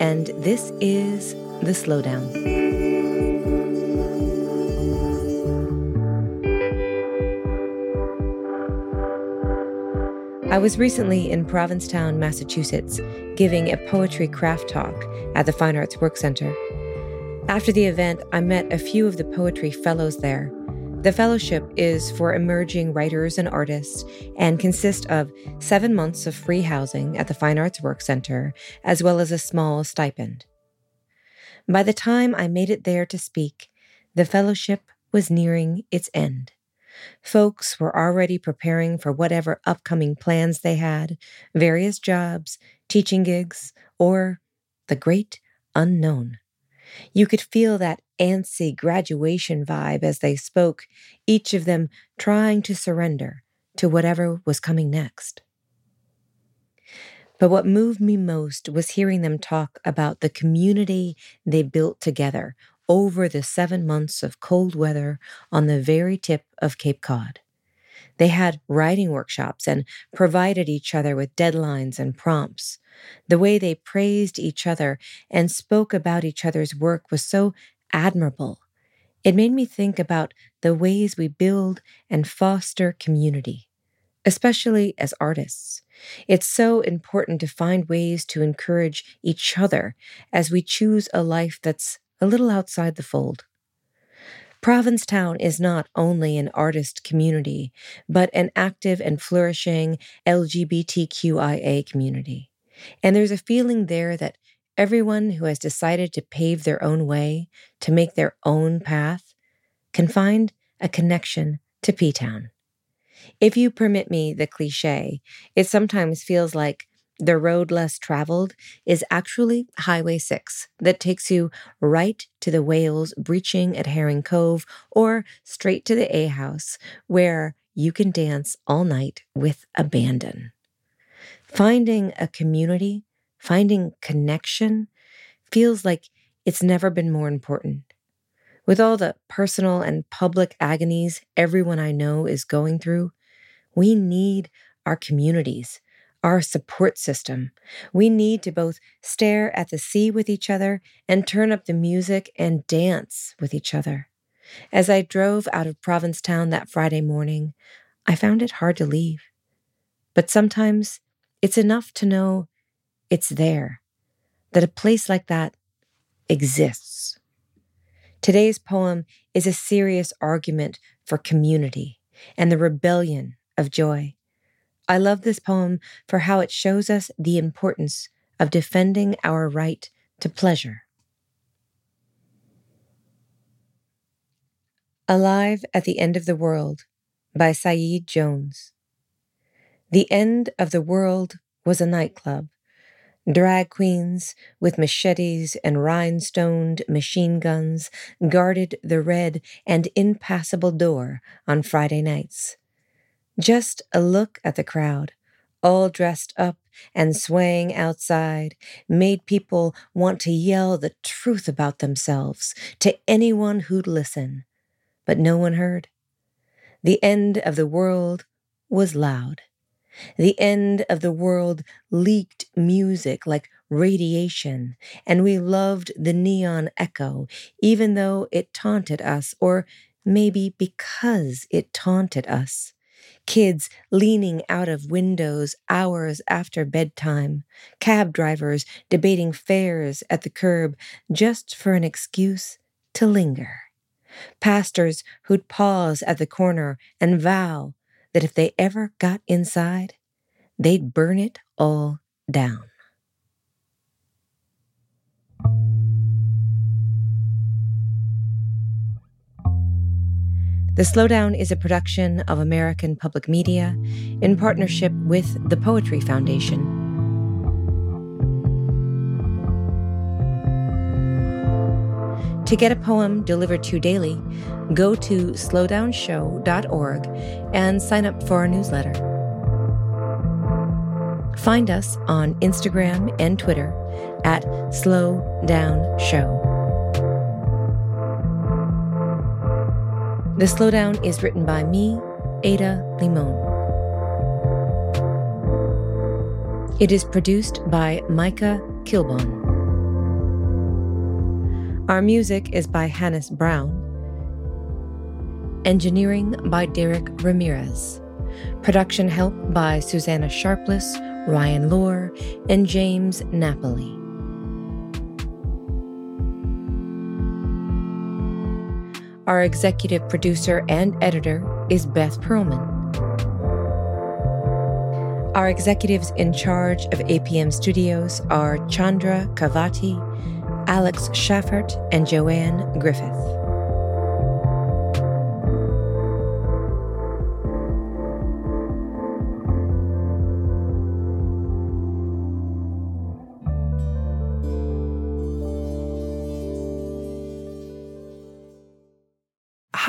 and this is The Slowdown. I was recently in Provincetown, Massachusetts, giving a poetry craft talk at the Fine Arts Work Center. After the event, I met a few of the poetry fellows there the fellowship is for emerging writers and artists and consists of seven months of free housing at the Fine Arts Work Center, as well as a small stipend. By the time I made it there to speak, the fellowship was nearing its end. Folks were already preparing for whatever upcoming plans they had various jobs, teaching gigs, or the great unknown. You could feel that antsy graduation vibe as they spoke, each of them trying to surrender to whatever was coming next. But what moved me most was hearing them talk about the community they built together over the seven months of cold weather on the very tip of Cape Cod. They had writing workshops and provided each other with deadlines and prompts. The way they praised each other and spoke about each other's work was so admirable. It made me think about the ways we build and foster community, especially as artists. It's so important to find ways to encourage each other as we choose a life that's a little outside the fold. Provincetown is not only an artist community, but an active and flourishing LGBTQIA community. And there's a feeling there that everyone who has decided to pave their own way, to make their own path, can find a connection to P Town. If you permit me the cliche, it sometimes feels like the road less traveled is actually Highway 6 that takes you right to the whales breaching at Herring Cove or straight to the A House where you can dance all night with abandon. Finding a community, finding connection, feels like it's never been more important. With all the personal and public agonies everyone I know is going through, we need our communities our support system. We need to both stare at the sea with each other and turn up the music and dance with each other. As I drove out of Provincetown that Friday morning, I found it hard to leave. But sometimes it's enough to know it's there, that a place like that exists. Today's poem is a serious argument for community and the rebellion of joy. I love this poem for how it shows us the importance of defending our right to pleasure. Alive at the End of the World by Saeed Jones. The end of the world was a nightclub. Drag queens with machetes and rhinestoned machine guns guarded the red and impassable door on Friday nights. Just a look at the crowd, all dressed up and swaying outside, made people want to yell the truth about themselves to anyone who'd listen. But no one heard. The end of the world was loud. The end of the world leaked music like radiation, and we loved the neon echo, even though it taunted us, or maybe because it taunted us kids leaning out of windows hours after bedtime, cab drivers debating fares at the curb just for an excuse to linger, pastors who'd pause at the corner and vow that if they ever got inside, they'd burn it all down. The Slowdown is a production of American Public Media in partnership with the Poetry Foundation. To get a poem delivered to you daily, go to slowdownshow.org and sign up for our newsletter. Find us on Instagram and Twitter at Slow Down Show. The Slowdown is written by me, Ada Limon. It is produced by Micah Kilbon. Our music is by Hannis Brown. Engineering by Derek Ramirez. Production help by Susanna Sharpless, Ryan Lohr, and James Napoli. Our executive producer and editor is Beth Perlman. Our executives in charge of APM Studios are Chandra Kavati, Alex Schaffert, and Joanne Griffith.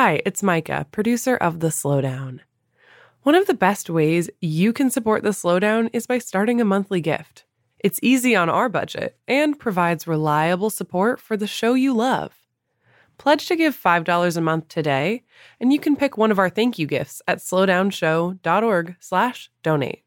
Hi, it's Micah, producer of The Slowdown. One of the best ways you can support The Slowdown is by starting a monthly gift. It's easy on our budget and provides reliable support for the show you love. Pledge to give $5 a month today, and you can pick one of our thank you gifts at slowdownshow.org/donate.